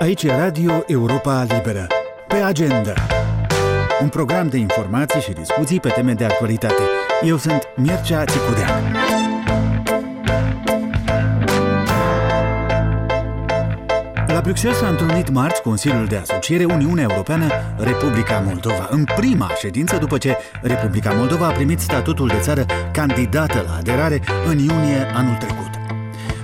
Aici e Radio Europa Liberă. Pe agenda. Un program de informații și discuții pe teme de actualitate. Eu sunt Mircea Țicudean. La Bruxelles s-a întrunit marți Consiliul de Asociere Uniunea Europeană Republica Moldova, în prima ședință după ce Republica Moldova a primit statutul de țară candidată la aderare în iunie anul trecut.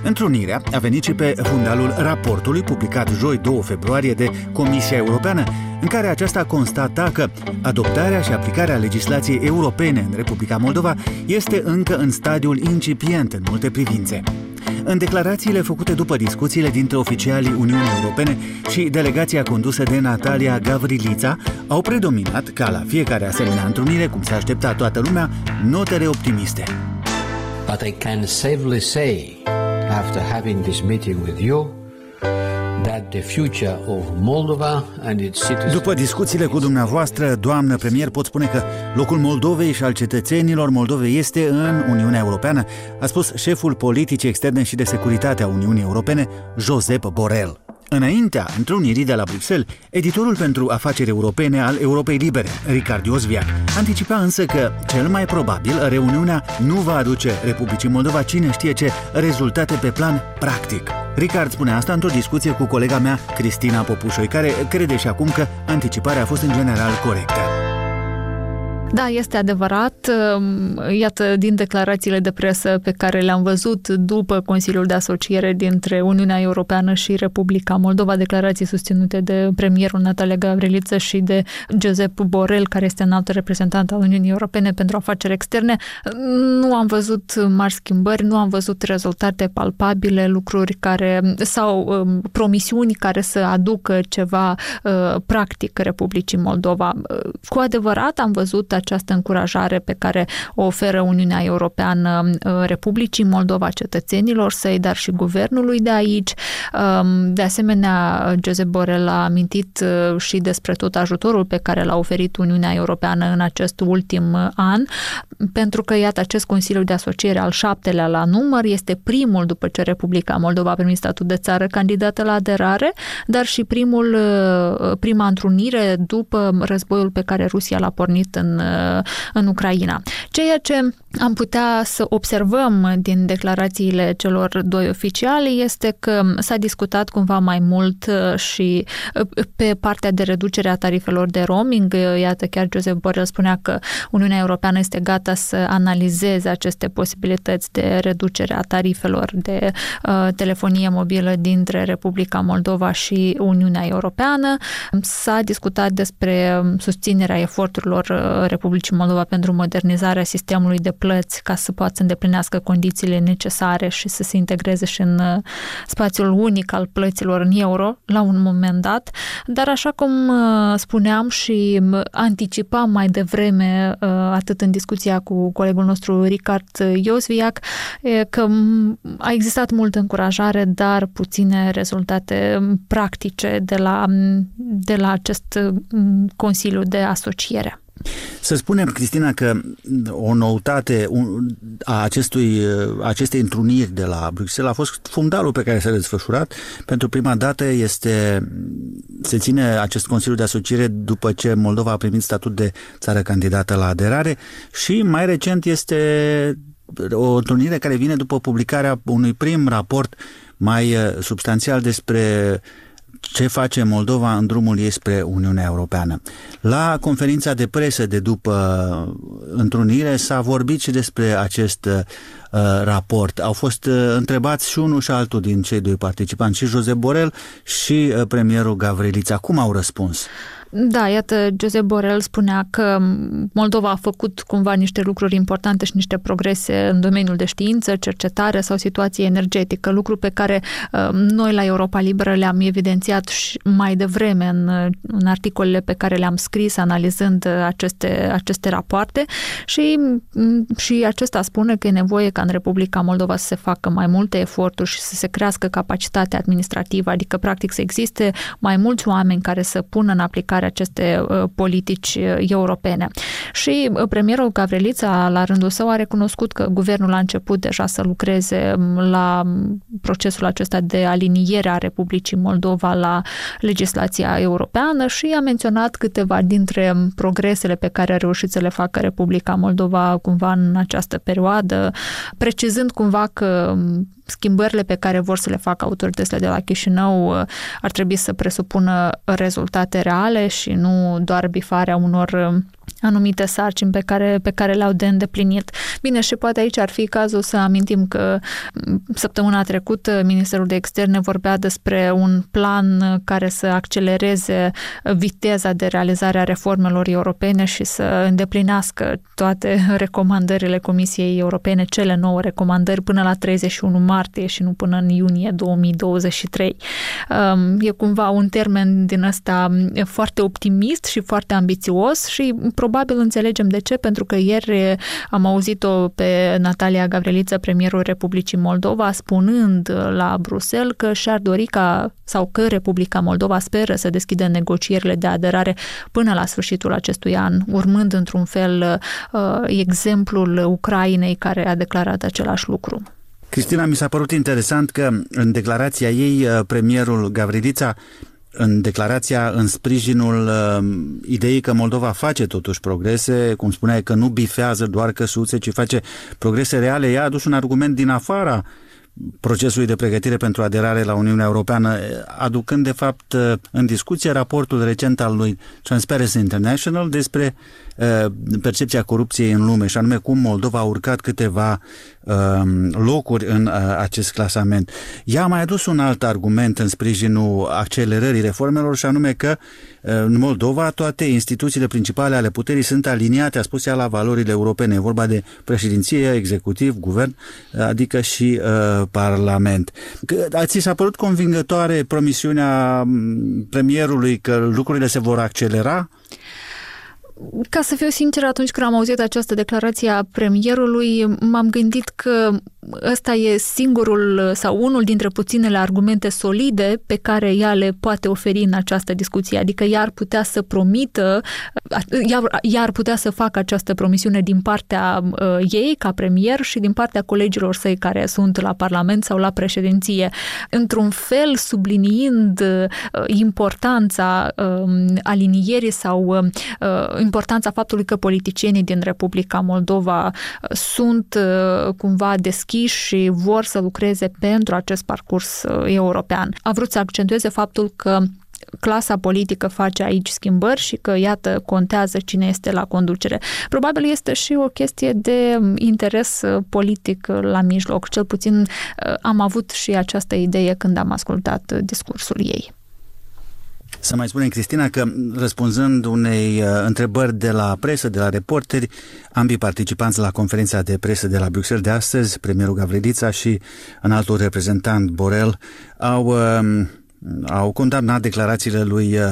Întrunirea a venit și pe fundalul raportului publicat joi 2 februarie de Comisia Europeană, în care aceasta constata că adoptarea și aplicarea legislației europene în Republica Moldova este încă în stadiul incipient în multe privințe. În declarațiile făcute după discuțiile dintre oficialii Uniunii Europene și delegația condusă de Natalia Gavrilița, au predominat, ca la fiecare asemenea întrunire, cum se aștepta toată lumea, notele optimiste. But I can safely say after having this meeting with you that the future of Moldova and its citizens După discuțiile cu dumneavoastră, doamnă premier, pot spune că locul Moldovei și al cetățenilor Moldovei este în Uniunea Europeană, a spus șeful politicii externe și de securitate a Uniunii Europene, Josep Borrell. Înaintea întrunirii de la Bruxelles, editorul pentru afaceri europene al Europei Libere, Ricard Iosviac, anticipa însă că, cel mai probabil, reuniunea nu va aduce Republicii Moldova cine știe ce rezultate pe plan practic. Ricard spune asta într-o discuție cu colega mea, Cristina Popușoi, care crede și acum că anticiparea a fost în general corectă. Da, este adevărat. Iată, din declarațiile de presă pe care le-am văzut după Consiliul de Asociere dintre Uniunea Europeană și Republica Moldova, declarații susținute de premierul Natalia Gavriliță și de Josep Borel, care este înaltă reprezentant al Uniunii Europene pentru afaceri externe, nu am văzut mari schimbări, nu am văzut rezultate palpabile, lucruri care sau promisiuni care să aducă ceva practic Republicii Moldova. Cu adevărat am văzut această încurajare pe care o oferă Uniunea Europeană uh, Republicii Moldova cetățenilor săi, dar și guvernului de aici. Um, de asemenea, Josep Borel a amintit uh, și despre tot ajutorul pe care l-a oferit Uniunea Europeană în acest ultim uh, an, pentru că, iată, acest Consiliu de Asociere al șaptelea la număr este primul după ce Republica Moldova a primit statut de țară candidată la aderare, dar și primul, prima întrunire după războiul pe care Rusia l-a pornit în în Ucraina. Ceea ce am putea să observăm din declarațiile celor doi oficiali este că s-a discutat cumva mai mult uh, și uh, pe partea de reducere a tarifelor de roaming. Iată, chiar Josep Borrell spunea că Uniunea Europeană este gata să analizeze aceste posibilități de reducere a tarifelor de uh, telefonie mobilă dintre Republica Moldova și Uniunea Europeană. S-a discutat despre susținerea eforturilor uh, Republicii Moldova pentru modernizarea sistemului de plăți ca să poată să îndeplinească condițiile necesare și să se integreze și în uh, spațiul unic al plăților în euro la un moment dat. Dar așa cum uh, spuneam și anticipam mai devreme, atât în discuția cu colegul nostru Ricard Iosviac, că a existat multă încurajare, dar puține rezultate practice de la, de la acest Consiliu de Asociere. Să spunem, Cristina, că o noutate a acestui, acestei întruniri de la Bruxelles a fost fundalul pe care s-a desfășurat. Pentru prima dată este, se ține acest Consiliu de Asociere după ce Moldova a primit statut de țară candidată la aderare și mai recent este o întrunire care vine după publicarea unui prim raport mai substanțial despre ce face Moldova în drumul ei spre Uniunea Europeană. La conferința de presă de după întrunire s-a vorbit și despre acest uh, raport. Au fost uh, întrebați și unul și altul din cei doi participanți, și Josep Borel și uh, premierul Gavrilița. Cum au răspuns? Da, iată, Josep Borel spunea că Moldova a făcut cumva niște lucruri importante și niște progrese în domeniul de știință, cercetare sau situație energetică, lucru pe care uh, noi la Europa Liberă le-am evidențiat și mai devreme în, în articolele pe care le-am scris analizând aceste, aceste rapoarte și, și acesta spune că e nevoie ca în Republica Moldova să se facă mai multe eforturi și să se crească capacitatea administrativă, adică practic să existe mai mulți oameni care să pună în aplicare viitoare aceste politici europene. Și premierul Gavrilița, la rândul său, a recunoscut că guvernul a început deja să lucreze la procesul acesta de aliniere a Republicii Moldova la legislația europeană și a menționat câteva dintre progresele pe care a reușit să le facă Republica Moldova cumva în această perioadă, precizând cumva că schimbările pe care vor să le facă autoritățile de la Chișinău ar trebui să presupună rezultate reale și nu doar bifarea unor anumite sarcini pe care, pe care le-au de îndeplinit. Bine, și poate aici ar fi cazul să amintim că săptămâna trecută Ministerul de Externe vorbea despre un plan care să accelereze viteza de realizare a reformelor europene și să îndeplinească toate recomandările Comisiei Europene, cele nouă recomandări până la 31 martie și nu până în iunie 2023. Um, e cumva un termen din ăsta foarte optimist și foarte ambițios și probabil înțelegem de ce, pentru că ieri am auzit-o pe Natalia Gavriliță, premierul Republicii Moldova, spunând la Bruxelles că și-ar dori ca, sau că Republica Moldova speră să deschidă negocierile de aderare până la sfârșitul acestui an, urmând într-un fel uh, exemplul Ucrainei care a declarat același lucru. Cristina, mi s-a părut interesant că în declarația ei, uh, premierul Gavrilița în declarația în sprijinul uh, ideii că Moldova face totuși progrese, cum spuneai că nu bifează doar căsuțe, ci face progrese reale, ea a adus un argument din afara procesului de pregătire pentru aderare la Uniunea Europeană, aducând de fapt uh, în discuție raportul recent al lui Transparency International despre uh, percepția corupției în lume și anume cum Moldova a urcat câteva Um, locuri în uh, acest clasament. Ea a mai adus un alt argument în sprijinul accelerării reformelor și anume că uh, în Moldova toate instituțiile principale ale puterii sunt aliniate, a spus ea, la valorile europene. E vorba de președinție, executiv, guvern, adică și uh, parlament. Ți s-a părut convingătoare promisiunea premierului că lucrurile se vor accelera? Ca să fiu sincer, atunci când am auzit această declarație a premierului, m-am gândit că ăsta e singurul sau unul dintre puținele argumente solide pe care ea le poate oferi în această discuție. Adică ea ar putea să promită, ea, ea ar putea să facă această promisiune din partea uh, ei ca premier și din partea colegilor săi care sunt la Parlament sau la președinție. Într-un fel, subliniind uh, importanța uh, alinierii sau uh, importanța faptului că politicienii din Republica Moldova uh, sunt uh, cumva deschiși și vor să lucreze pentru acest parcurs uh, european. A vrut să accentueze faptul că clasa politică face aici schimbări și că, iată, contează cine este la conducere. Probabil este și o chestie de interes politic la mijloc. Cel puțin am avut și această idee când am ascultat discursul ei. Să mai spunem, Cristina, că răspunzând unei uh, întrebări de la presă, de la reporteri, ambii participanți la conferința de presă de la Bruxelles de astăzi, premierul Gavrilița și un altul reprezentant Borel, au, uh, au condamnat declarațiile lui uh,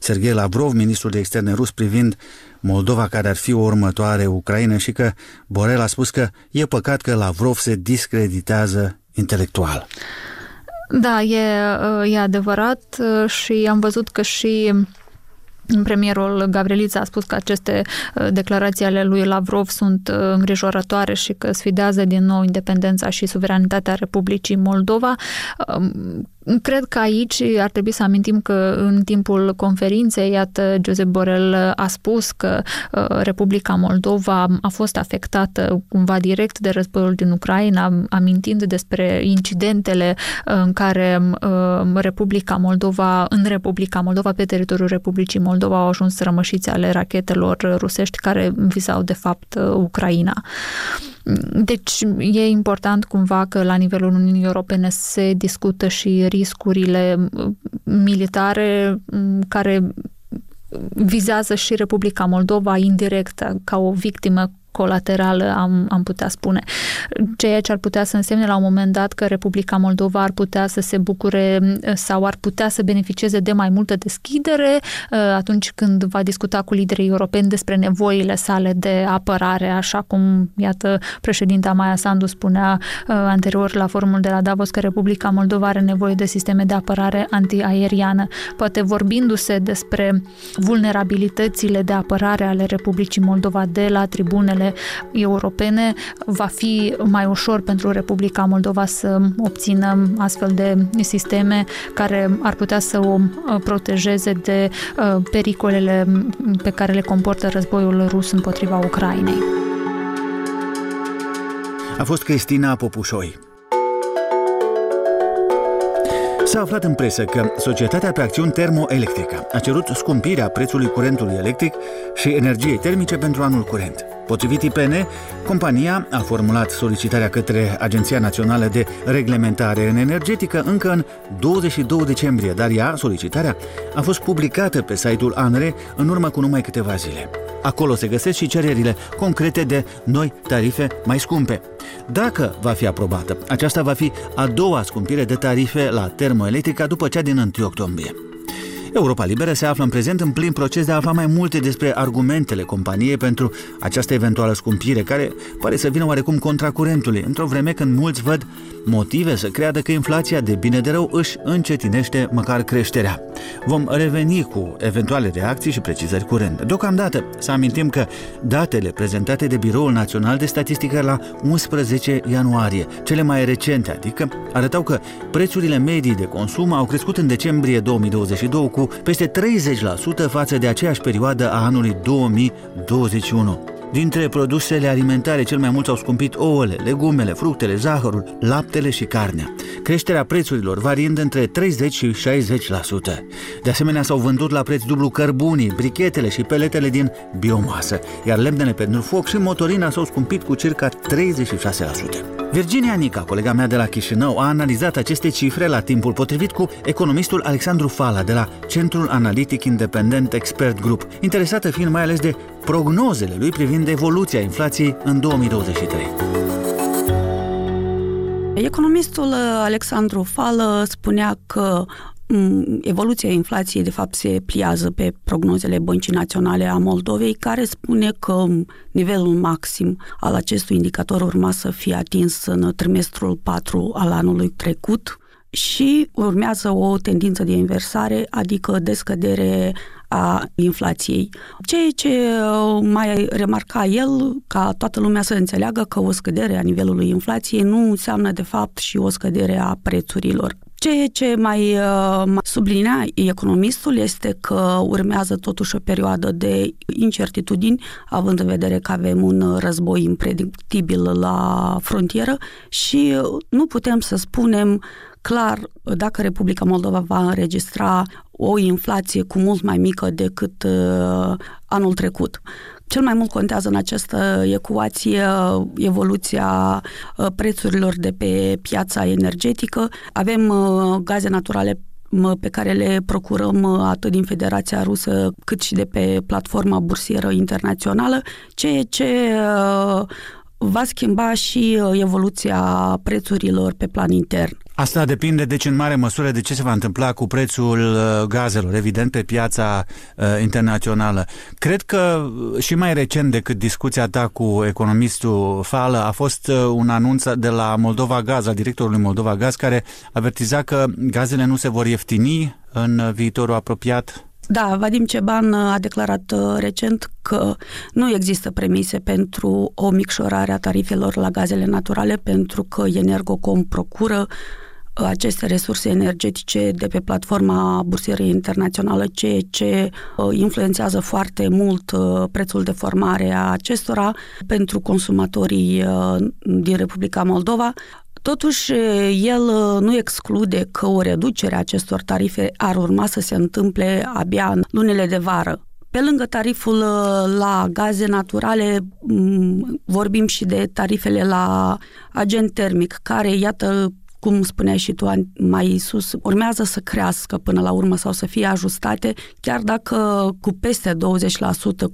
Sergei Lavrov, ministrul de externe rus, privind Moldova care ar fi o următoare Ucraina și că Borel a spus că e păcat că Lavrov se discreditează intelectual. Da, e, e adevărat uh, și am văzut că și Premierul Gavrilița a spus că aceste uh, declarații ale lui Lavrov sunt uh, îngrijorătoare și că sfidează din nou independența și suveranitatea Republicii Moldova. Um, Cred că aici ar trebui să amintim că în timpul conferinței, iată, Josep Borel a spus că uh, Republica Moldova a fost afectată cumva direct de războiul din Ucraina, amintind despre incidentele uh, în care uh, Republica Moldova, în Republica Moldova, pe teritoriul Republicii Moldova au ajuns rămășiți ale rachetelor rusești care vizau de fapt Ucraina. Deci e important cumva că la nivelul Uniunii Europene se discută și riscurile militare care vizează și Republica Moldova indirect ca o victimă colaterală, am, am putea spune. Ceea ce ar putea să însemne la un moment dat că Republica Moldova ar putea să se bucure sau ar putea să beneficieze de mai multă deschidere atunci când va discuta cu liderii europeni despre nevoile sale de apărare, așa cum, iată, președinta Maia Sandu spunea anterior la forumul de la Davos că Republica Moldova are nevoie de sisteme de apărare antiaeriană. Poate vorbindu-se despre vulnerabilitățile de apărare ale Republicii Moldova de la tribunele europene, va fi mai ușor pentru Republica Moldova să obțină astfel de sisteme care ar putea să o uh, protejeze de uh, pericolele pe care le comportă războiul rus împotriva Ucrainei. A fost Cristina Popușoi. S-a aflat în presă că societatea pe acțiuni termoelectrică a cerut scumpirea prețului curentului electric și energiei termice pentru anul curent. Potrivit IPN, compania a formulat solicitarea către Agenția Națională de Reglementare în Energetică încă în 22 decembrie, dar ea, solicitarea, a fost publicată pe site-ul ANRE în urmă cu numai câteva zile. Acolo se găsesc și cererile concrete de noi tarife mai scumpe. Dacă va fi aprobată, aceasta va fi a doua scumpire de tarife la termoelectrica după cea din 1 octombrie. Europa Liberă se află în prezent în plin proces de a afla mai multe despre argumentele companiei pentru această eventuală scumpire, care pare să vină oarecum contra curentului, într-o vreme când mulți văd motive să creadă că inflația de bine de rău își încetinește măcar creșterea. Vom reveni cu eventuale reacții și precizări curent. Deocamdată, să amintim că datele prezentate de Biroul Național de Statistică la 11 ianuarie, cele mai recente, adică, arătau că prețurile medii de consum au crescut în decembrie 2022 cu peste 30% față de aceeași perioadă a anului 2021. Dintre produsele alimentare, cel mai mult au scumpit ouăle, legumele, fructele, zahărul, laptele și carnea. Creșterea prețurilor variind între 30 și 60%. De asemenea, s-au vândut la preț dublu cărbunii, brichetele și peletele din biomasă, iar lemnele pentru foc și motorina s-au scumpit cu circa 36%. Virginia Nica, colega mea de la Chișinău, a analizat aceste cifre la timpul potrivit cu economistul Alexandru Fala de la Centrul Analitic Independent Expert Group, interesată fiind mai ales de prognozele lui privind evoluția inflației în 2023. Economistul Alexandru Fală spunea că Mm, evoluția inflației, de fapt, se pliază pe prognozele Băncii Naționale a Moldovei, care spune că nivelul maxim al acestui indicator urma să fie atins în trimestrul 4 al anului trecut și urmează o tendință de inversare, adică descădere a inflației. Ceea ce uh, mai remarca el, ca toată lumea să înțeleagă că o scădere a nivelului inflației nu înseamnă de fapt și o scădere a prețurilor. Ceea ce mai, uh, mai sublinea economistul este că urmează totuși o perioadă de incertitudini, având în vedere că avem un război impredictibil la frontieră și nu putem să spunem clar dacă Republica Moldova va înregistra o inflație cu mult mai mică decât uh, anul trecut. Cel mai mult contează în această ecuație evoluția uh, prețurilor de pe piața energetică. Avem uh, gaze naturale pe care le procurăm uh, atât din Federația Rusă cât și de pe platforma bursieră internațională, ceea ce va schimba și evoluția prețurilor pe plan intern. Asta depinde, deci, în mare măsură de ce se va întâmpla cu prețul uh, gazelor, evident, pe piața uh, internațională. Cred că uh, și mai recent decât discuția ta cu economistul Fală a fost uh, un anunț de la Moldova Gaz, al directorului Moldova Gaz, care avertiza că gazele nu se vor ieftini în viitorul apropiat. Da, Vadim Ceban a declarat recent că nu există premise pentru o micșorare a tarifelor la gazele naturale pentru că Energocom procură aceste resurse energetice de pe platforma bursieră internațională, ceea ce uh, influențează foarte mult uh, prețul de formare a acestora pentru consumatorii uh, din Republica Moldova. Totuși, el nu exclude că o reducere a acestor tarife ar urma să se întâmple abia în lunile de vară. Pe lângă tariful la gaze naturale, vorbim și de tarifele la agent termic, care, iată, cum spuneai și tu mai sus, urmează să crească până la urmă sau să fie ajustate, chiar dacă cu peste 20%,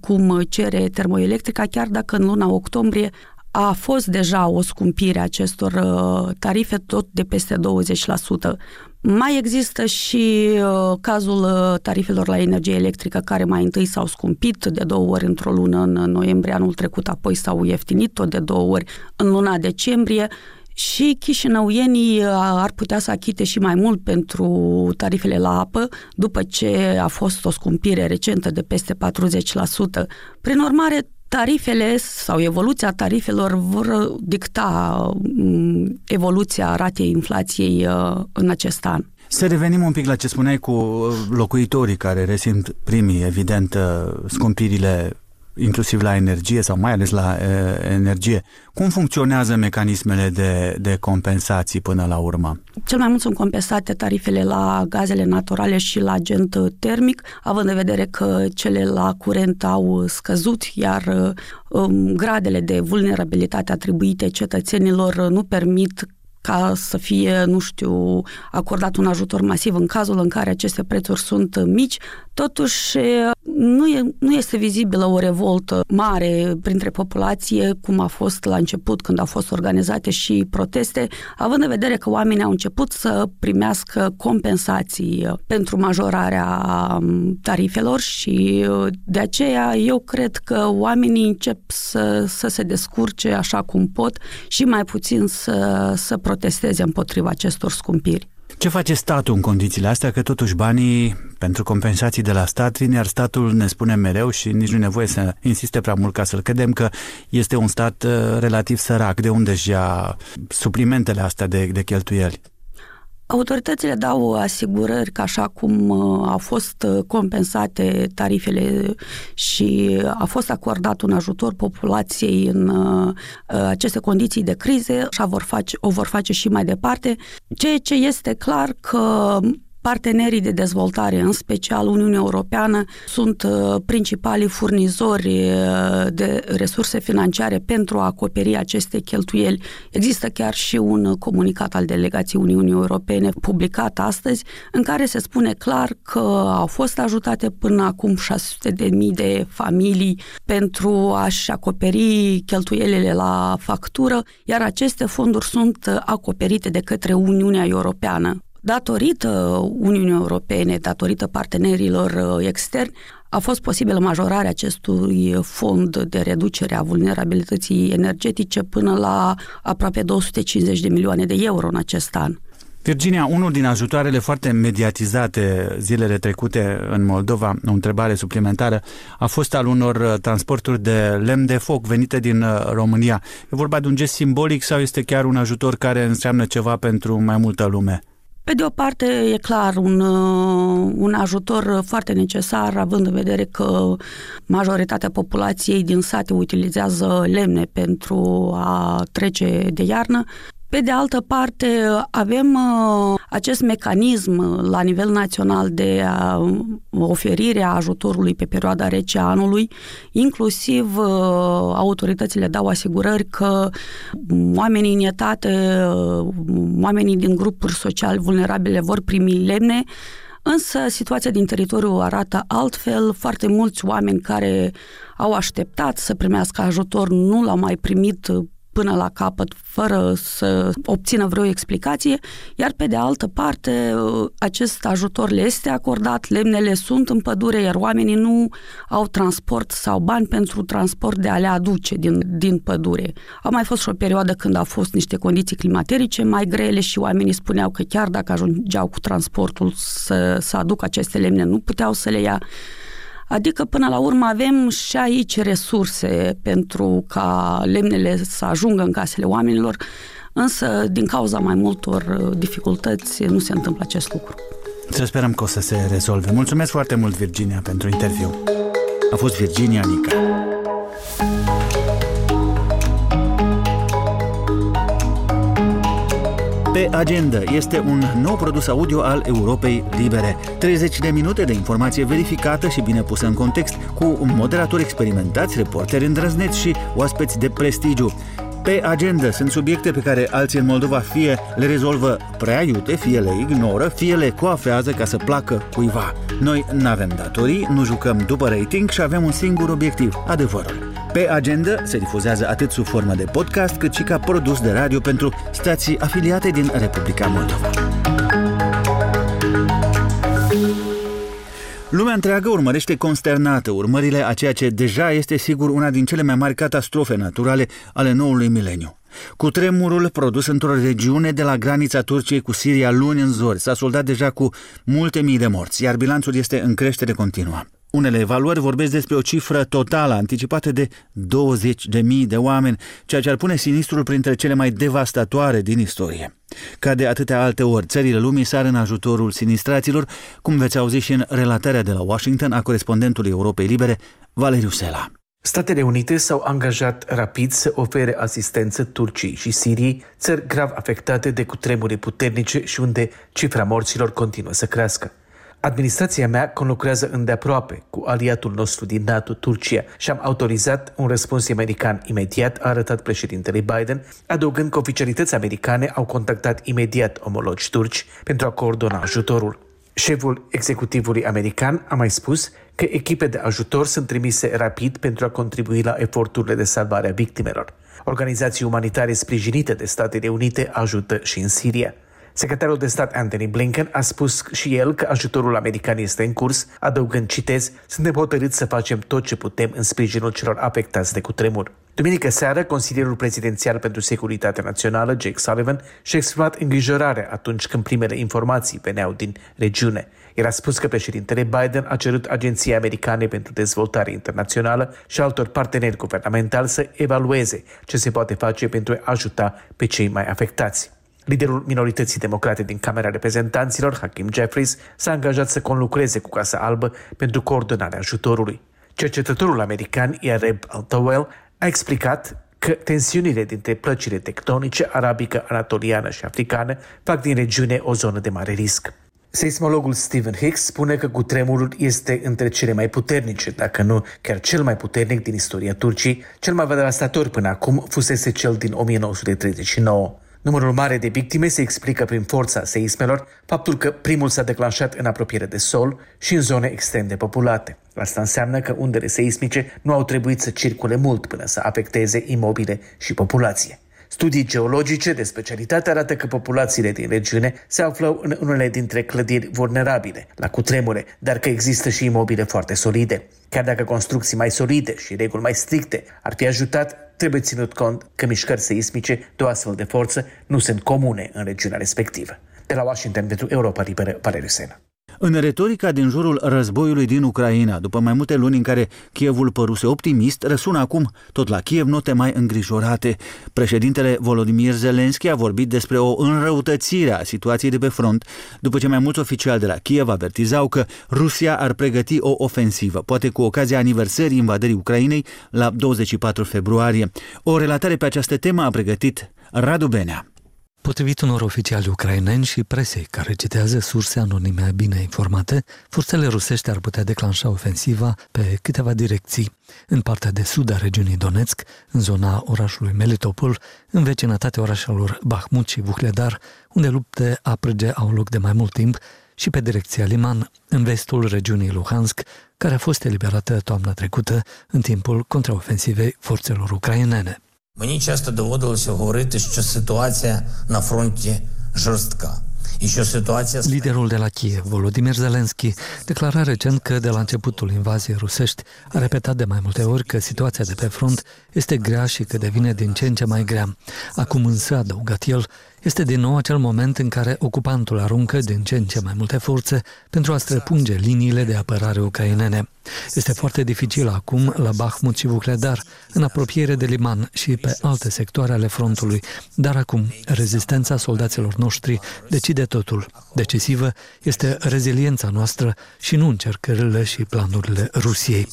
cum cere termoelectrica, chiar dacă în luna octombrie a fost deja o scumpire a acestor uh, tarife tot de peste 20%. Mai există și uh, cazul uh, tarifelor la energie electrică care mai întâi s-au scumpit de două ori într-o lună în noiembrie anul trecut, apoi s-au ieftinit tot de două ori în luna decembrie și chișinăuienii ar putea să achite și mai mult pentru tarifele la apă, după ce a fost o scumpire recentă de peste 40%. Prin urmare, tarifele sau evoluția tarifelor vor dicta mm, evoluția ratei inflației uh, în acest an. Să revenim un pic la ce spuneai cu locuitorii care resimt primii, evident, uh, scumpirile inclusiv la energie sau mai ales la e, energie. Cum funcționează mecanismele de, de compensații până la urmă? Cel mai mult sunt compensate tarifele la gazele naturale și la agent termic, având în vedere că cele la curent au scăzut, iar um, gradele de vulnerabilitate atribuite cetățenilor nu permit ca să fie, nu știu, acordat un ajutor masiv în cazul în care aceste prețuri sunt mici, totuși nu, e, nu este vizibilă o revoltă mare printre populație, cum a fost la început când au fost organizate și proteste, având în vedere că oamenii au început să primească compensații pentru majorarea tarifelor și de aceea eu cred că oamenii încep să, să se descurce așa cum pot și mai puțin să, să protesteze împotriva acestor scumpiri. Ce face statul în condițiile astea? Că totuși banii pentru compensații de la stat vin, iar statul ne spune mereu și nici nu nevoie să insiste prea mult ca să-l credem că este un stat uh, relativ sărac, de unde își ia suplimentele astea de, de cheltuieli. Autoritățile dau asigurări că așa cum uh, au fost uh, compensate tarifele și a fost acordat un ajutor populației în uh, aceste condiții de crize, așa vor face, o vor face și mai departe. Ceea ce este clar că Partenerii de dezvoltare, în special Uniunea Europeană, sunt uh, principalii furnizori uh, de resurse financiare pentru a acoperi aceste cheltuieli. Există chiar și un comunicat al delegației Uniunii Europene publicat astăzi, în care se spune clar că au fost ajutate până acum 600 de mii de familii pentru a-și acoperi cheltuielile la factură, iar aceste fonduri sunt acoperite de către Uniunea Europeană datorită Uniunii Europene, datorită partenerilor uh, externi, a fost posibilă majorarea acestui fond de reducere a vulnerabilității energetice până la aproape 250 de milioane de euro în acest an. Virginia, unul din ajutoarele foarte mediatizate zilele trecute în Moldova, o întrebare suplimentară, a fost al unor uh, transporturi de lemn de foc venite din uh, România. E vorba de un gest simbolic sau este chiar un ajutor care înseamnă ceva pentru mai multă lume? Pe de o parte, e clar un, uh, un ajutor foarte necesar, având în vedere că majoritatea populației din sate utilizează lemne pentru a trece de iarnă. Pe de altă parte, avem uh, acest mecanism la nivel național de uh, oferire a ajutorului pe perioada rece a anului, inclusiv uh, autoritățile dau asigurări că oamenii în etate, oamenii din grupuri sociale vulnerabile vor primi lemne, Însă situația din teritoriu arată altfel. Foarte mulți oameni care au așteptat să primească ajutor nu l-au mai primit până la capăt, fără să obțină vreo explicație, iar pe de altă parte, acest ajutor le este acordat, lemnele sunt în pădure, iar oamenii nu au transport sau bani pentru transport de a le aduce din, din pădure. A mai fost și o perioadă când au fost niște condiții climaterice mai grele și oamenii spuneau că chiar dacă ajungeau cu transportul să, să aducă aceste lemne, nu puteau să le ia. Adică, până la urmă, avem și aici resurse pentru ca lemnele să ajungă în casele oamenilor, însă, din cauza mai multor uh, dificultăți, nu se întâmplă acest lucru. Să sperăm că o să se rezolve. Mulțumesc foarte mult, Virginia, pentru interviu. A fost Virginia Nica. Pe agenda este un nou produs audio al Europei Libere. 30 de minute de informație verificată și bine pusă în context, cu moderatori experimentați, reporteri îndrăzneți și oaspeți de prestigiu. Pe agenda sunt subiecte pe care alții în Moldova fie le rezolvă prea iute, fie le ignoră, fie le coafează ca să placă cuiva. Noi nu avem datorii, nu jucăm după rating și avem un singur obiectiv, adevărul. Pe agenda se difuzează atât sub formă de podcast cât și ca produs de radio pentru stații afiliate din Republica Moldova. Lumea întreagă urmărește consternată urmările a ceea ce deja este sigur una din cele mai mari catastrofe naturale ale noului mileniu. Cu tremurul produs într-o regiune de la granița Turciei cu Siria luni în zori s-a soldat deja cu multe mii de morți, iar bilanțul este în creștere continuă. Unele evaluări vorbesc despre o cifră totală anticipată de 20 de mii de oameni, ceea ce ar pune sinistrul printre cele mai devastatoare din istorie. Ca de atâtea alte ori, țările lumii sar în ajutorul sinistraților, cum veți auzi și în relatarea de la Washington a corespondentului Europei Libere, Valeriu Sela. Statele Unite s-au angajat rapid să ofere asistență Turciei și Siriei, țări grav afectate de cutremure puternice și unde cifra morților continuă să crească. Administrația mea conlucrează îndeaproape cu aliatul nostru din NATO, Turcia, și am autorizat un răspuns american imediat, a arătat președintele Biden, adăugând că oficialități americane au contactat imediat omologi turci pentru a coordona ajutorul. Șeful executivului american a mai spus că echipe de ajutor sunt trimise rapid pentru a contribui la eforturile de salvare a victimelor. Organizații umanitare sprijinite de Statele Unite ajută și în Siria. Secretarul de stat Anthony Blinken a spus și el că ajutorul american este în curs, adăugând, citez, suntem hotărâți să facem tot ce putem în sprijinul celor afectați de cutremur. Duminică seară, Consilierul Prezidențial pentru Securitatea Națională, Jake Sullivan, și-a exprimat îngrijorare atunci când primele informații veneau din regiune. El a spus că președintele Biden a cerut Agenției Americane pentru Dezvoltare Internațională și altor parteneri guvernamentali să evalueze ce se poate face pentru a ajuta pe cei mai afectați. Liderul minorității democrate din Camera Reprezentanților, Hakim Jeffries, s-a angajat să conlucreze cu Casa Albă pentru coordonarea ajutorului. Cercetătorul american Yareb Altawell a explicat că tensiunile dintre plăcile tectonice arabică, anatoliană și africană fac din regiune o zonă de mare risc. Seismologul Stephen Hicks spune că cutremurul este între cele mai puternice, dacă nu chiar cel mai puternic din istoria Turciei, cel mai devastator până acum fusese cel din 1939. Numărul mare de victime se explică prin forța seismelor, faptul că primul s-a declanșat în apropiere de sol și în zone extrem de populate. Asta înseamnă că undele seismice nu au trebuit să circule mult până să afecteze imobile și populație. Studii geologice de specialitate arată că populațiile din regiune se aflau în unele dintre clădiri vulnerabile la cutremure, dar că există și imobile foarte solide. Chiar dacă construcții mai solide și reguli mai stricte ar fi ajutat, trebuie ținut cont că mișcări seismice de o astfel de forță nu sunt comune în regiunea respectivă. De la Washington pentru Europa Liberă, Valeriu Sena. În retorica din jurul războiului din Ucraina, după mai multe luni în care Kievul păruse optimist, răsună acum tot la Kiev note mai îngrijorate. Președintele Volodymyr Zelensky a vorbit despre o înrăutățire a situației de pe front, după ce mai mulți oficiali de la Kiev avertizau că Rusia ar pregăti o ofensivă, poate cu ocazia aniversării invadării Ucrainei la 24 februarie. O relatare pe această temă a pregătit Radu Benea. Potrivit unor oficiali ucraineni și presei care citează surse anonime bine informate, forțele rusești ar putea declanșa ofensiva pe câteva direcții. În partea de sud a regiunii Donetsk, în zona orașului Melitopol, în vecinătatea orașelor Bahmut și Vuhledar, unde lupte aprege au loc de mai mult timp, și pe direcția Liman, în vestul regiunii Luhansk, care a fost eliberată toamna trecută în timpul contraofensivei forțelor ucrainene. Мені часто доводилося говорити, що ситуація на фронті жорстка. Liderul de la Kiev, Volodymyr Zelensky, declara recent că de la începutul invaziei rusești a repetat de mai multe ori că situația de pe front este grea și că devine din ce în ce mai grea. Acum însă, a adăugat el, este din nou acel moment în care ocupantul aruncă din ce în ce mai multe forțe pentru a străpunge liniile de apărare ucrainene. Este foarte dificil acum la Bahmut și Vuhledar, în apropiere de Liman și pe alte sectoare ale frontului, dar acum rezistența soldaților noștri decide totul. Decisivă este reziliența noastră și nu încercările și planurile Rusiei,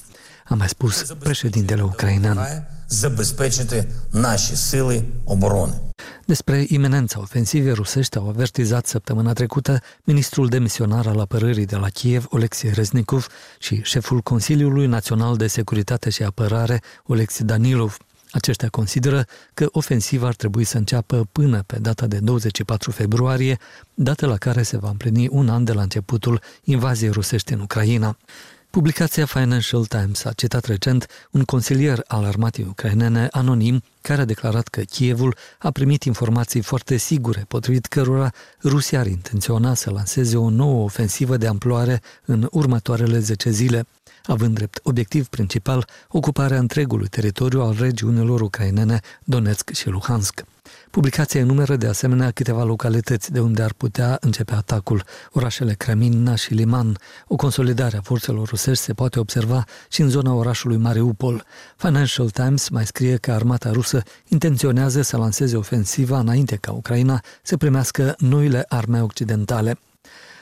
a mai spus președintele ucrainean. Despre imenența ofensivei rusești au avertizat săptămâna trecută ministrul demisionar al apărării de la Kiev, Oleksiy Reznikov, și șeful Consiliului Național de Securitate și Apărare, Oleksiy Danilov. Aceștia consideră că ofensiva ar trebui să înceapă până pe data de 24 februarie, dată la care se va împlini un an de la începutul invaziei rusești în Ucraina. Publicația Financial Times a citat recent un consilier al armatei ucrainene anonim care a declarat că Kievul a primit informații foarte sigure, potrivit cărora Rusia ar intenționa să lanseze o nouă ofensivă de amploare în următoarele 10 zile având drept obiectiv principal ocuparea întregului teritoriu al regiunilor ucrainene Donetsk și Luhansk. Publicația enumeră de asemenea câteva localități de unde ar putea începe atacul, orașele Kremina și Liman. O consolidare a forțelor rusești se poate observa și în zona orașului Mariupol. Financial Times mai scrie că armata rusă intenționează să lanseze ofensiva înainte ca Ucraina să primească noile arme occidentale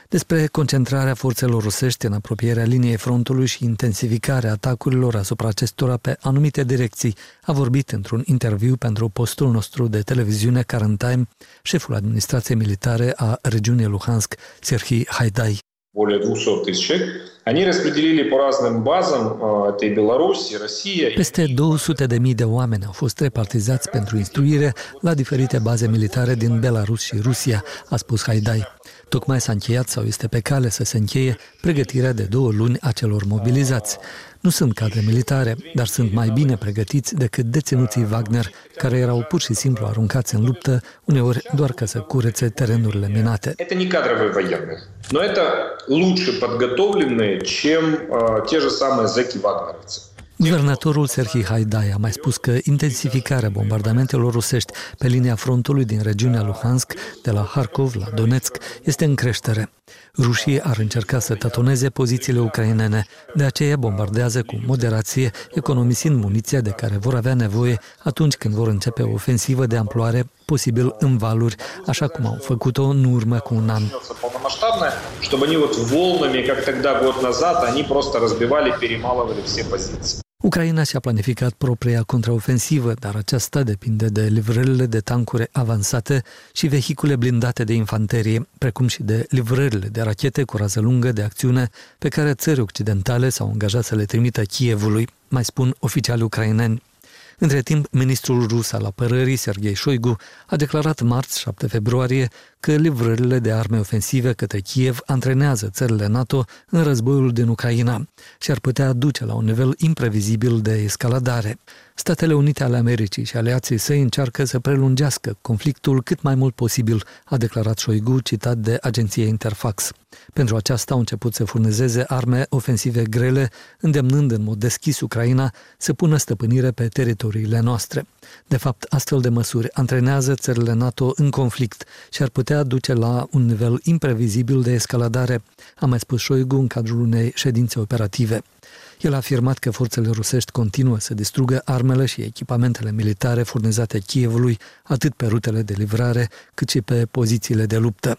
despre concentrarea forțelor rusești în apropierea liniei frontului și intensificarea atacurilor asupra acestora pe anumite direcții, a vorbit într-un interviu pentru postul nostru de televiziune Current Time șeful administrației militare a regiunii Luhansk, Serhii Haidai. более 200 тысяч человек, они распределили по разным базам, это и Беларусь, и Россия. Peste 200 de mii de oameni au fost repartizați pentru instruire la diferite baze militare din Belarus și Rusia, a spus Haidai. Tocmai s-a încheiat sau este pe cale să se încheie pregătirea de două luni a celor mobilizați. Nu sunt cadre militare, dar sunt mai bine pregătiți decât deținuții Wagner, care erau pur și simplu aruncați în luptă, uneori doar ca să curețe terenurile minate. Это не кадровые военные, но это лучше подготовленные, чем те же самые зэки вагнеровцы. Guvernatorul Serhii Haidai a mai spus că intensificarea bombardamentelor rusești pe linia frontului din regiunea Luhansk, de la Harkov la Donetsk, este în creștere. Rușii ar încerca să tatoneze pozițiile ucrainene, de aceea bombardează cu moderație, economisind muniția de care vor avea nevoie atunci când vor începe o ofensivă de amploare, posibil în valuri, așa cum au făcut-o în urmă cu un an. чтобы они вот волнами, как тогда год назад, они просто разбивали, перемалывали все позиции. Ucraina și-a planificat propria contraofensivă, dar aceasta depinde de livrările de tancuri avansate și vehicule blindate de infanterie, precum și de livrările de rachete cu rază lungă de acțiune pe care țări occidentale s-au angajat să le trimită Kievului, mai spun oficiali ucraineni. Între timp, ministrul rus al apărării, Sergei Shoigu, a declarat marți, 7 februarie, că livrările de arme ofensive către Kiev antrenează țările NATO în războiul din Ucraina și ar putea duce la un nivel imprevizibil de escaladare. Statele Unite ale Americii și aliații săi încearcă să prelungească conflictul cât mai mult posibil, a declarat Shoigu, citat de agenția Interfax. Pentru aceasta au început să furnizeze arme ofensive grele, îndemnând în mod deschis Ucraina să pună stăpânire pe teritoriile noastre. De fapt, astfel de măsuri antrenează țările NATO în conflict și ar putea duce la un nivel imprevizibil de escaladare, a mai spus Shoigu în cadrul unei ședințe operative. El a afirmat că forțele rusești continuă să distrugă armele și echipamentele militare furnizate Kievului, atât pe rutele de livrare, cât și pe pozițiile de luptă.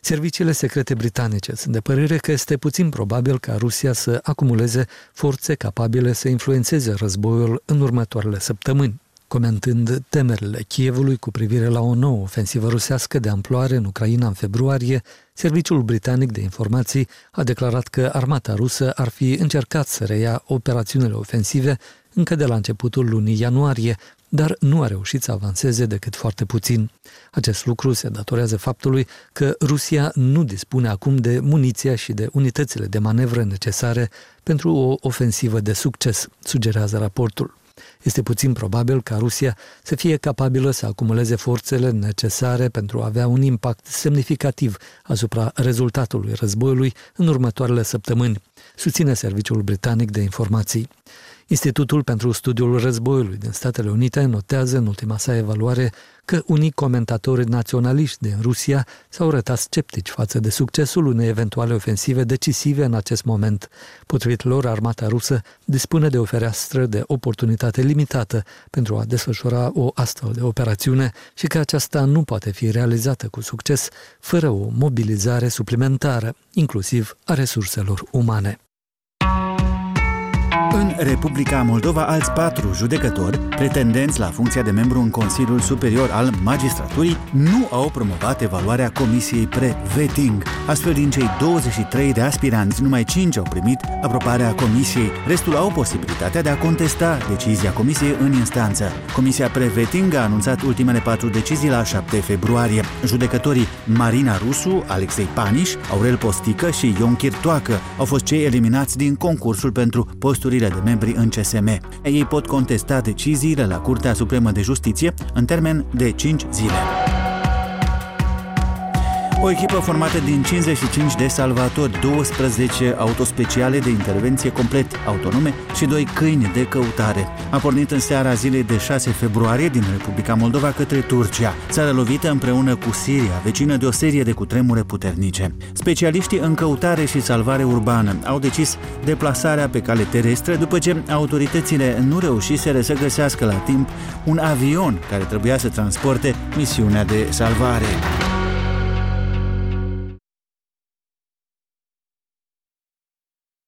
Serviciile secrete britanice sunt de părere că este puțin probabil ca Rusia să acumuleze forțe capabile să influențeze războiul în următoarele săptămâni comentând temerile Kievului cu privire la o nouă ofensivă rusească de amploare în Ucraina în februarie, Serviciul Britanic de Informații a declarat că armata rusă ar fi încercat să reia operațiunile ofensive încă de la începutul lunii ianuarie, dar nu a reușit să avanseze decât foarte puțin. Acest lucru se datorează faptului că Rusia nu dispune acum de muniția și de unitățile de manevră necesare pentru o ofensivă de succes, sugerează raportul. Este puțin probabil ca Rusia să fie capabilă să acumuleze forțele necesare pentru a avea un impact semnificativ asupra rezultatului războiului în următoarele săptămâni, susține Serviciul Britanic de Informații. Institutul pentru Studiul Războiului din Statele Unite notează în ultima sa evaluare că unii comentatori naționaliști din Rusia s-au rătat sceptici față de succesul unei eventuale ofensive decisive în acest moment. Potrivit lor, armata rusă dispune de o fereastră de oportunitate limitată pentru a desfășura o astfel de operațiune și că aceasta nu poate fi realizată cu succes fără o mobilizare suplimentară, inclusiv a resurselor umane. În Republica Moldova, alți patru judecători, pretendenți la funcția de membru în Consiliul Superior al Magistraturii, nu au promovat evaluarea Comisiei Pre-Vetting. Astfel, din cei 23 de aspiranți, numai 5 au primit aprobarea Comisiei. Restul au posibilitatea de a contesta decizia Comisiei în instanță. Comisia Pre-Vetting a anunțat ultimele patru decizii la 7 februarie. Judecătorii Marina Rusu, Alexei Paniș, Aurel Postică și Ion Chirtoacă au fost cei eliminați din concursul pentru posturile de membri în CSM. Ei pot contesta deciziile la Curtea Supremă de Justiție în termen de 5 zile. O echipă formată din 55 de salvatori, 12 autospeciale de intervenție complet autonome și doi câini de căutare. A pornit în seara zilei de 6 februarie din Republica Moldova către Turcia, țară lovită împreună cu Siria, vecină de o serie de cutremure puternice. Specialiștii în căutare și salvare urbană au decis deplasarea pe cale terestră după ce autoritățile nu reușiseră să găsească la timp un avion care trebuia să transporte misiunea de salvare.